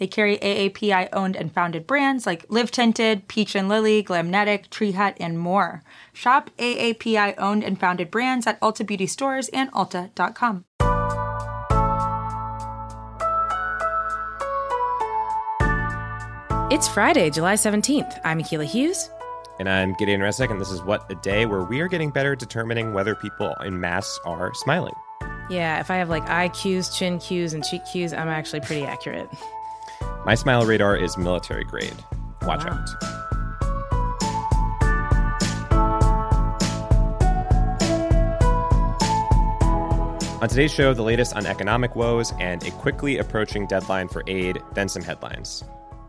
They carry AAPI owned and founded brands like Live Tinted, Peach and Lily, Glamnetic, Tree Hut, and more. Shop AAPI owned and founded brands at Ulta Beauty stores and Ulta.com. It's Friday, July 17th. I'm Akilah Hughes. And I'm Gideon Resnick, and this is What a Day, where we are getting better at determining whether people in mass are smiling. Yeah, if I have like eye cues, chin cues, and cheek cues, I'm actually pretty accurate. My smile radar is military grade. Watch Wow. out. On today's show, the latest on economic woes and a quickly approaching deadline for aid, then some headlines.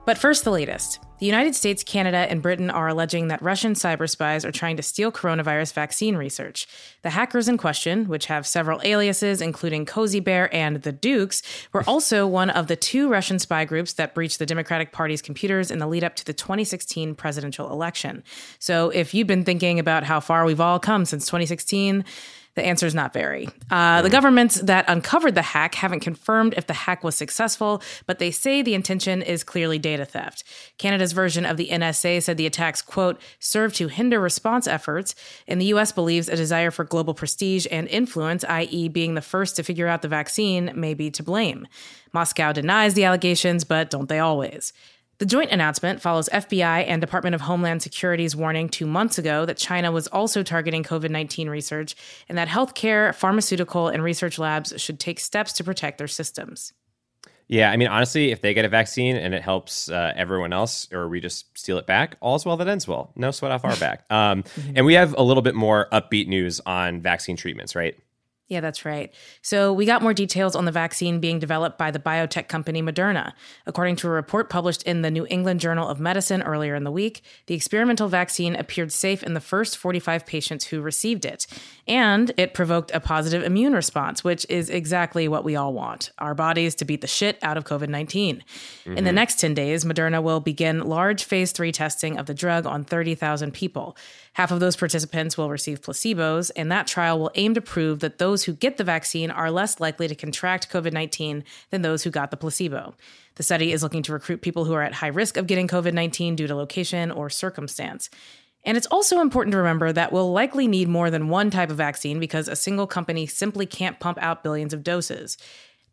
But first, the latest. The United States, Canada, and Britain are alleging that Russian cyber spies are trying to steal coronavirus vaccine research. The hackers in question, which have several aliases, including Cozy Bear and the Dukes, were also one of the two Russian spy groups that breached the Democratic Party's computers in the lead up to the 2016 presidential election. So if you've been thinking about how far we've all come since 2016, the answer is not very. Uh, the governments that uncovered the hack haven't confirmed if the hack was successful, but they say the intention is clearly data theft. Canada's version of the NSA said the attacks, quote, served to hinder response efforts, and the U.S. believes a desire for global prestige and influence, i.e., being the first to figure out the vaccine, may be to blame. Moscow denies the allegations, but don't they always? The joint announcement follows FBI and Department of Homeland Security's warning two months ago that China was also targeting COVID 19 research and that healthcare, pharmaceutical, and research labs should take steps to protect their systems. Yeah, I mean, honestly, if they get a vaccine and it helps uh, everyone else, or we just steal it back, all's well that ends well. No sweat off our back. Um, and we have a little bit more upbeat news on vaccine treatments, right? Yeah, that's right. So we got more details on the vaccine being developed by the biotech company Moderna. According to a report published in the New England Journal of Medicine earlier in the week, the experimental vaccine appeared safe in the first 45 patients who received it. And it provoked a positive immune response, which is exactly what we all want our bodies to beat the shit out of COVID 19. In the mm-hmm. next 10 days, Moderna will begin large phase three testing of the drug on 30,000 people. Half of those participants will receive placebos, and that trial will aim to prove that those who get the vaccine are less likely to contract COVID 19 than those who got the placebo. The study is looking to recruit people who are at high risk of getting COVID 19 due to location or circumstance. And it's also important to remember that we'll likely need more than one type of vaccine because a single company simply can't pump out billions of doses.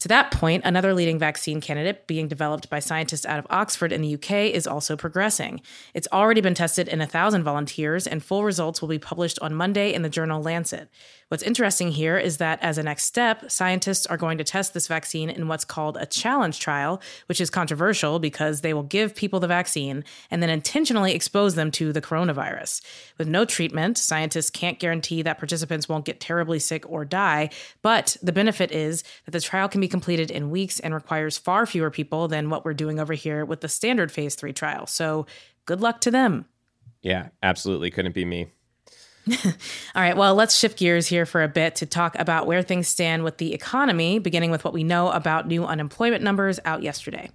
To that point, another leading vaccine candidate being developed by scientists out of Oxford in the UK is also progressing. It's already been tested in 1,000 volunteers, and full results will be published on Monday in the journal Lancet. What's interesting here is that as a next step, scientists are going to test this vaccine in what's called a challenge trial, which is controversial because they will give people the vaccine and then intentionally expose them to the coronavirus. With no treatment, scientists can't guarantee that participants won't get terribly sick or die, but the benefit is that the trial can be completed in weeks and requires far fewer people than what we're doing over here with the standard phase 3 trial. So, good luck to them. Yeah, absolutely. Couldn't be me. All right, well, let's shift gears here for a bit to talk about where things stand with the economy, beginning with what we know about new unemployment numbers out yesterday.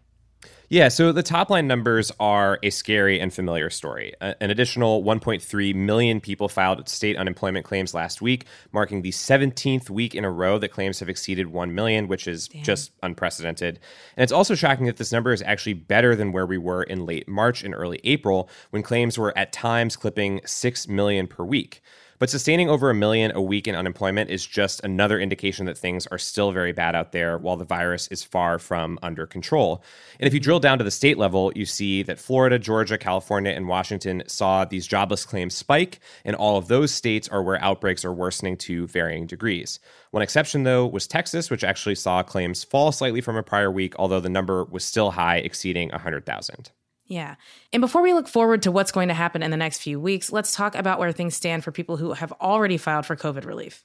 Yeah, so the top line numbers are a scary and familiar story. An additional 1.3 million people filed state unemployment claims last week, marking the 17th week in a row that claims have exceeded 1 million, which is just unprecedented. And it's also shocking that this number is actually better than where we were in late March and early April, when claims were at times clipping 6 million per week. But sustaining over a million a week in unemployment is just another indication that things are still very bad out there while the virus is far from under control. And if you drill down to the state level, you see that Florida, Georgia, California, and Washington saw these jobless claims spike, and all of those states are where outbreaks are worsening to varying degrees. One exception, though, was Texas, which actually saw claims fall slightly from a prior week, although the number was still high, exceeding 100,000. Yeah. And before we look forward to what's going to happen in the next few weeks, let's talk about where things stand for people who have already filed for COVID relief.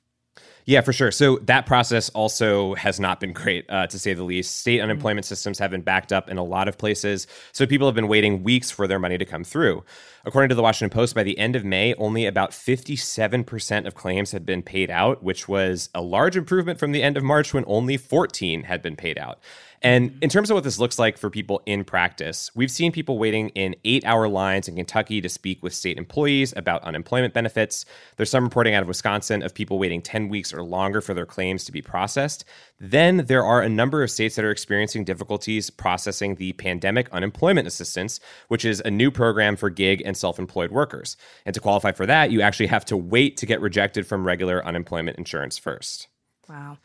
Yeah, for sure. So that process also has not been great, uh, to say the least. State unemployment systems have been backed up in a lot of places. So people have been waiting weeks for their money to come through. According to the Washington Post, by the end of May, only about 57% of claims had been paid out, which was a large improvement from the end of March when only 14 had been paid out. And in terms of what this looks like for people in practice, we've seen people waiting in eight hour lines in Kentucky to speak with state employees about unemployment benefits. There's some reporting out of Wisconsin of people waiting 10 weeks or longer for their claims to be processed. Then there are a number of states that are experiencing difficulties processing the Pandemic Unemployment Assistance, which is a new program for gig and self employed workers. And to qualify for that, you actually have to wait to get rejected from regular unemployment insurance first. Wow.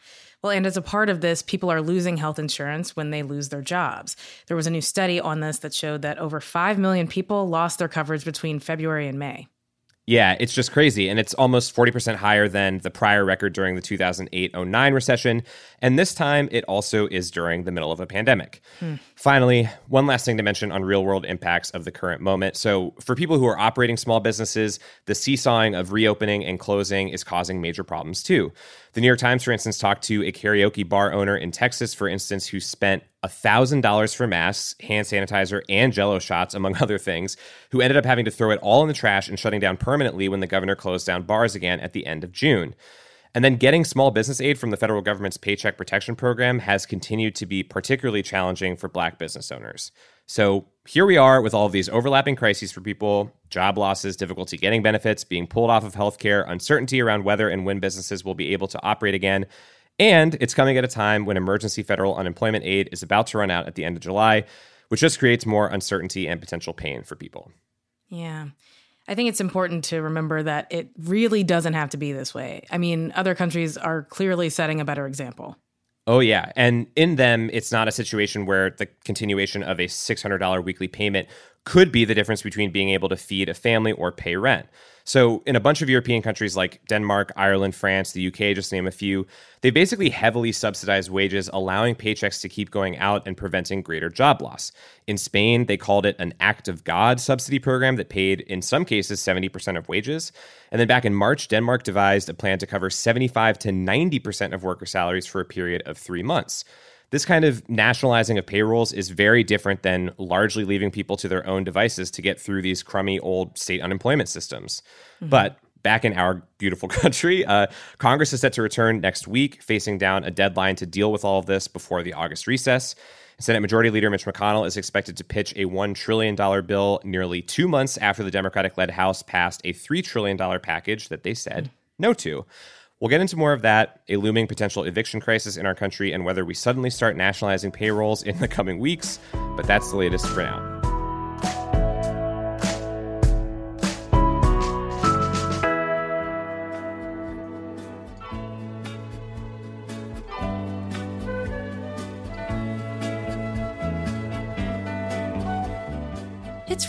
Well, and as a part of this, people are losing health insurance when they lose their jobs. There was a new study on this that showed that over 5 million people lost their coverage between February and May. Yeah, it's just crazy. And it's almost 40% higher than the prior record during the 2008 09 recession. And this time, it also is during the middle of a pandemic. Hmm. Finally, one last thing to mention on real world impacts of the current moment. So, for people who are operating small businesses, the seesawing of reopening and closing is causing major problems too. The New York Times, for instance, talked to a karaoke bar owner in Texas, for instance, who spent $1,000 for masks, hand sanitizer, and jello shots, among other things, who ended up having to throw it all in the trash and shutting down permanently when the governor closed down bars again at the end of June. And then getting small business aid from the federal government's Paycheck Protection Program has continued to be particularly challenging for black business owners. So here we are with all of these overlapping crises for people job losses, difficulty getting benefits, being pulled off of healthcare, uncertainty around whether and when businesses will be able to operate again. And it's coming at a time when emergency federal unemployment aid is about to run out at the end of July, which just creates more uncertainty and potential pain for people. Yeah. I think it's important to remember that it really doesn't have to be this way. I mean, other countries are clearly setting a better example. Oh, yeah. And in them, it's not a situation where the continuation of a $600 weekly payment could be the difference between being able to feed a family or pay rent. So, in a bunch of European countries like Denmark, Ireland, France, the UK, just name a few, they basically heavily subsidized wages, allowing paychecks to keep going out and preventing greater job loss. In Spain, they called it an act of God subsidy program that paid, in some cases, 70% of wages. And then back in March, Denmark devised a plan to cover 75 to 90% of worker salaries for a period of three months this kind of nationalizing of payrolls is very different than largely leaving people to their own devices to get through these crummy old state unemployment systems. Mm-hmm. But back in our beautiful country, uh, Congress is set to return next week, facing down a deadline to deal with all of this before the August recess. Senate Majority Leader Mitch McConnell is expected to pitch a $1 trillion bill nearly two months after the Democratic led House passed a $3 trillion package that they said mm-hmm. no to. We'll get into more of that, a looming potential eviction crisis in our country, and whether we suddenly start nationalizing payrolls in the coming weeks. But that's the latest for now.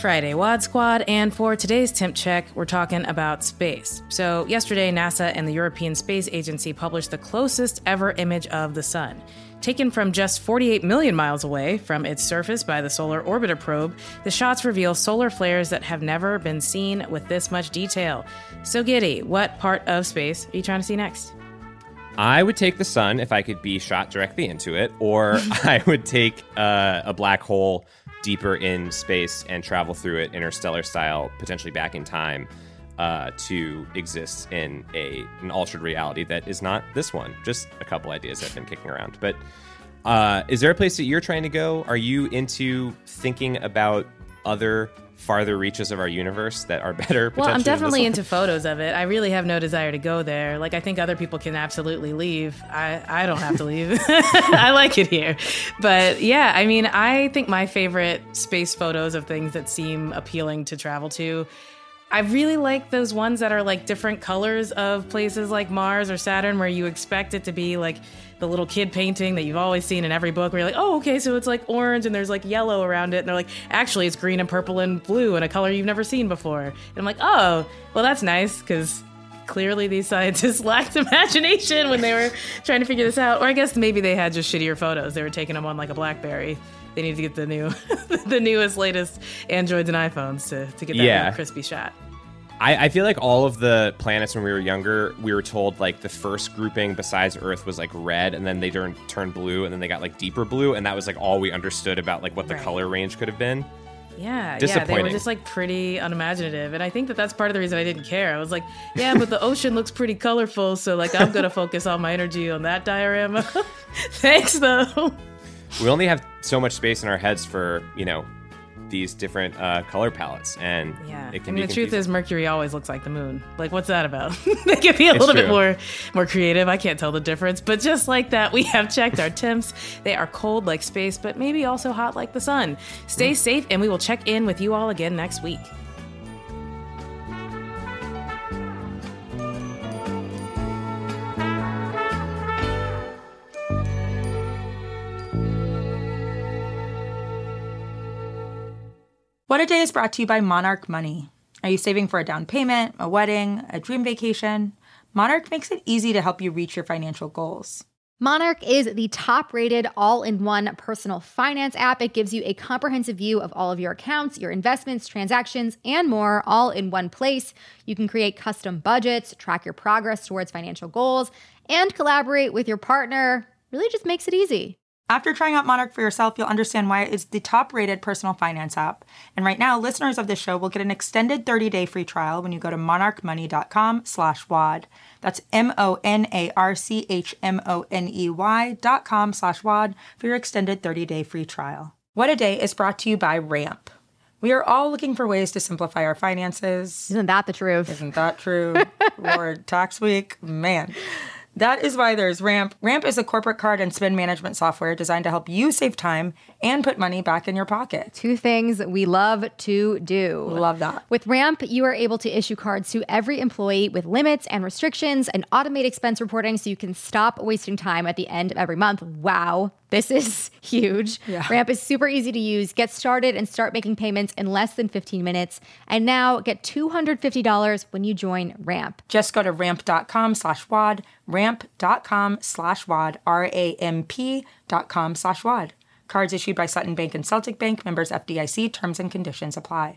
Friday, WAD Squad, and for today's temp check, we're talking about space. So, yesterday, NASA and the European Space Agency published the closest ever image of the Sun. Taken from just 48 million miles away from its surface by the Solar Orbiter probe, the shots reveal solar flares that have never been seen with this much detail. So, Giddy, what part of space are you trying to see next? I would take the sun if I could be shot directly into it, or I would take uh, a black hole deeper in space and travel through it interstellar style, potentially back in time, uh, to exist in a an altered reality that is not this one. Just a couple ideas I've been kicking around. But uh, is there a place that you're trying to go? Are you into thinking about other farther reaches of our universe that are better. Well, I'm definitely into photos of it. I really have no desire to go there. Like I think other people can absolutely leave. I I don't have to leave. I like it here. But yeah, I mean, I think my favorite space photos of things that seem appealing to travel to I really like those ones that are like different colors of places like Mars or Saturn where you expect it to be like the little kid painting that you've always seen in every book where you're like, oh, okay, so it's like orange and there's like yellow around it. And they're like, actually, it's green and purple and blue and a color you've never seen before. And I'm like, oh, well, that's nice because clearly these scientists lacked imagination when they were trying to figure this out. Or I guess maybe they had just shittier photos. They were taking them on like a Blackberry. They need to get the new, the newest, latest Androids and iPhones to, to get that yeah. crispy shot. I, I feel like all of the planets when we were younger, we were told like the first grouping besides Earth was like red, and then they turned turned blue, and then they got like deeper blue, and that was like all we understood about like what the Right. color range could have been. Yeah, yeah, they were just like pretty unimaginative, and I think that that's part of the reason I didn't care. I was like, yeah, but the ocean looks pretty colorful, so like I'm gonna focus all my energy on that diorama. Thanks though. We only have so much space in our heads for you know these different uh, color palettes, and Yeah, it can be the truth is Mercury always looks like the moon. Like, what's that about? they can be a little bit more more creative. I can't tell the difference, but just like that, we have checked our temps. They are cold like space, but maybe also hot like the sun. Stay Mm. safe, and we will check in with you all again next week. What a Day is brought to you by Monarch Money. Are you saving for a down payment, a wedding, a dream vacation? Monarch makes it easy to help you reach your financial goals. Monarch is the top rated all in one personal finance app. It gives you a comprehensive view of all of your accounts, your investments, transactions, and more, all in one place. You can create custom budgets, track your progress towards financial goals, and collaborate with your partner. Really just makes it easy. After trying out Monarch for yourself, you'll understand why it is the top rated personal finance app. And right now, listeners of this show will get an extended 30 day free trial when you go to monarchmoney.com slash WAD. That's M O N A R C H M O N E Y dot com slash WAD for your extended 30 day free trial. What a Day is brought to you by Ramp. We are all looking for ways to simplify our finances. Isn't that the truth? Isn't that true? Lord, tax week, man. That is why there's Ramp. Ramp is a corporate card and spend management software designed to help you save time and put money back in your pocket. Two things we love to do. Love that. With Ramp, you are able to issue cards to every employee with limits and restrictions and automate expense reporting so you can stop wasting time at the end of every month. Wow, this is huge. Yeah. Ramp is super easy to use. Get started and start making payments in less than 15 minutes. And now get $250 when you join Ramp. Just go to ramp.com slash WAD, ramp.com slash WAD, R-A-M-P dot com slash WAD. Cards issued by Sutton Bank and Celtic Bank, members FDIC, terms and conditions apply.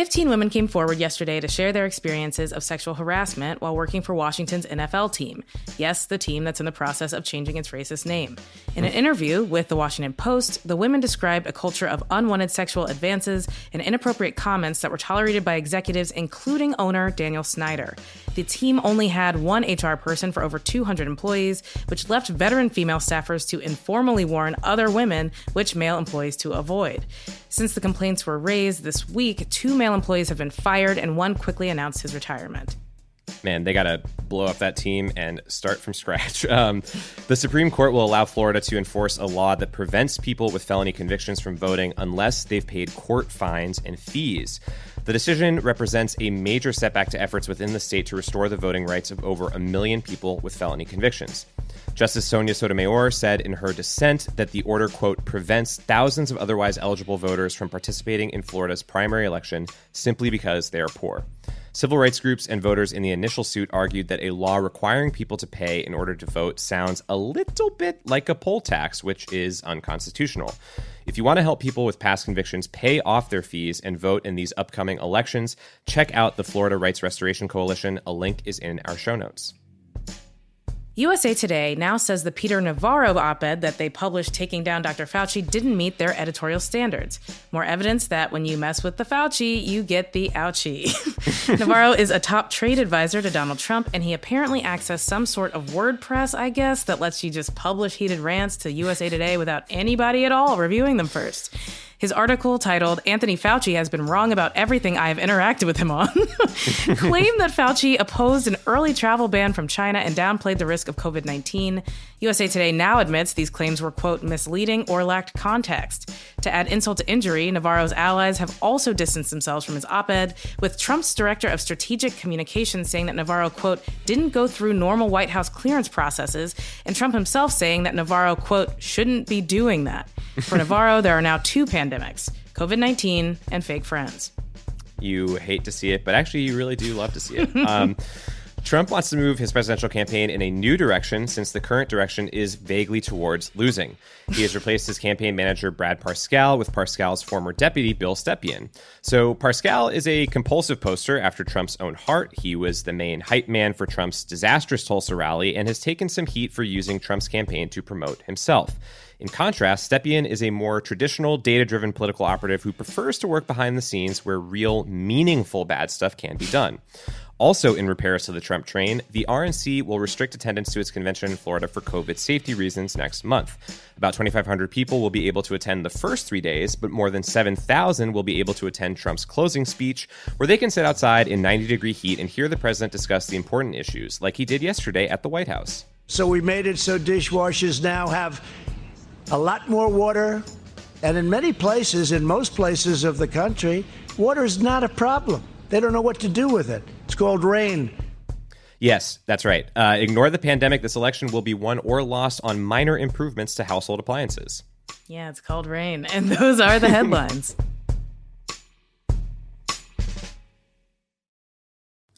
15 women came forward yesterday to share their experiences of sexual harassment while working for Washington's NFL team. Yes, the team that's in the process of changing its racist name. In an interview with the Washington Post, the women described a culture of unwanted sexual advances and inappropriate comments that were tolerated by executives, including owner Daniel Snyder. The team only had one HR person for over 200 employees, which left veteran female staffers to informally warn other women which male employees to avoid. Since the complaints were raised this week, two male employees have been fired and one quickly announced his retirement. Man, they got to blow up that team and start from scratch. Um, the Supreme Court will allow Florida to enforce a law that prevents people with felony convictions from voting unless they've paid court fines and fees. The decision represents a major setback to efforts within the state to restore the voting rights of over a million people with felony convictions. Justice Sonia Sotomayor said in her dissent that the order, quote, prevents thousands of otherwise eligible voters from participating in Florida's primary election simply because they are poor. Civil rights groups and voters in the initial suit argued that a law requiring people to pay in order to vote sounds a little bit like a poll tax, which is unconstitutional. If you want to help people with past convictions pay off their fees and vote in these upcoming elections, check out the Florida Rights Restoration Coalition. A link is in our show notes. USA Today now says the Peter Navarro op ed that they published taking down Dr. Fauci didn't meet their editorial standards. More evidence that when you mess with the Fauci, you get the ouchie. Navarro is a top trade advisor to Donald Trump, and he apparently accessed some sort of WordPress, I guess, that lets you just publish heated rants to USA Today without anybody at all reviewing them first. His article titled Anthony Fauci has been wrong about everything I have interacted with him on claimed that Fauci opposed an early travel ban from China and downplayed the risk of COVID 19. USA Today now admits these claims were, quote, misleading or lacked context. To add insult to injury, Navarro's allies have also distanced themselves from his op ed, with Trump's director of strategic communications saying that Navarro, quote, didn't go through normal White House clearance processes, and Trump himself saying that Navarro, quote, shouldn't be doing that. For Navarro, there are now two pandemics COVID 19 and fake friends. You hate to see it, but actually, you really do love to see it. Um, Trump wants to move his presidential campaign in a new direction since the current direction is vaguely towards losing. He has replaced his campaign manager, Brad Parscale, with Parscale's former deputy, Bill Stepien. So, Parscale is a compulsive poster after Trump's own heart. He was the main hype man for Trump's disastrous Tulsa rally and has taken some heat for using Trump's campaign to promote himself. In contrast, Stepien is a more traditional, data driven political operative who prefers to work behind the scenes where real, meaningful bad stuff can be done. Also, in repairs to the Trump train, the RNC will restrict attendance to its convention in Florida for COVID safety reasons next month. About 2,500 people will be able to attend the first three days, but more than 7,000 will be able to attend Trump's closing speech, where they can sit outside in 90 degree heat and hear the president discuss the important issues, like he did yesterday at the White House. So we made it so dishwashers now have a lot more water. And in many places, in most places of the country, water is not a problem. They don't know what to do with it. It's called rain. Yes, that's right. Uh, ignore the pandemic. This election will be won or lost on minor improvements to household appliances. Yeah, it's called rain. And those are the headlines.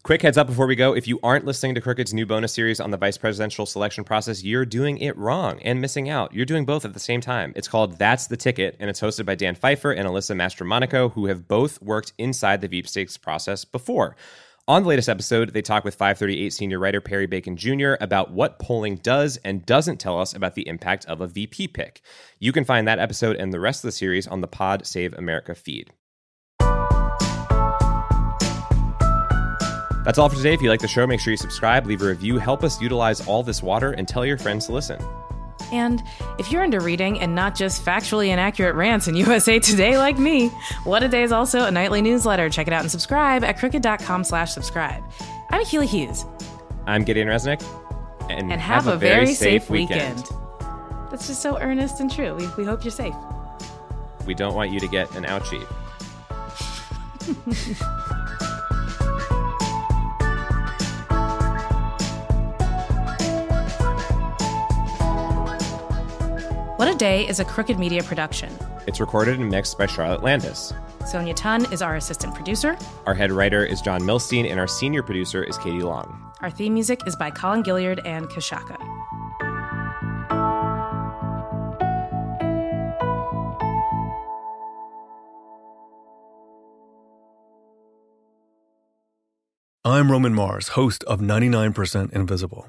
Quick heads up before we go if you aren't listening to Crooked's new bonus series on the vice presidential selection process, you're doing it wrong and missing out. You're doing both at the same time. It's called That's the Ticket, and it's hosted by Dan Pfeiffer and Alyssa Mastromonaco, who have both worked inside the Veep Stakes process before. On the latest episode, they talk with 538 senior writer Perry Bacon Jr. about what polling does and doesn't tell us about the impact of a VP pick. You can find that episode and the rest of the series on the Pod Save America feed. That's all for today. If you like the show, make sure you subscribe, leave a review, help us utilize all this water, and tell your friends to listen. And if you're into reading and not just factually inaccurate rants in USA Today like me, What a Day is also a nightly newsletter. Check it out and subscribe at crooked.com slash subscribe. I'm Akilah Hughes. I'm Gideon Resnick. And, and have, have, a, very, very safe, safe weekend. weekend. That's just so earnest and true. We, we hope you're safe. We don't want you to get an ouchie. Day is a Crooked Media production. It's recorded and mixed by Charlotte Landis. Sonia Tun is our assistant producer. Our head writer is John Milstein, and our senior producer is Katie Long. Our theme music is by Colin Gilliard and Kashaka. I'm Roman Mars, host of 99% Invisible.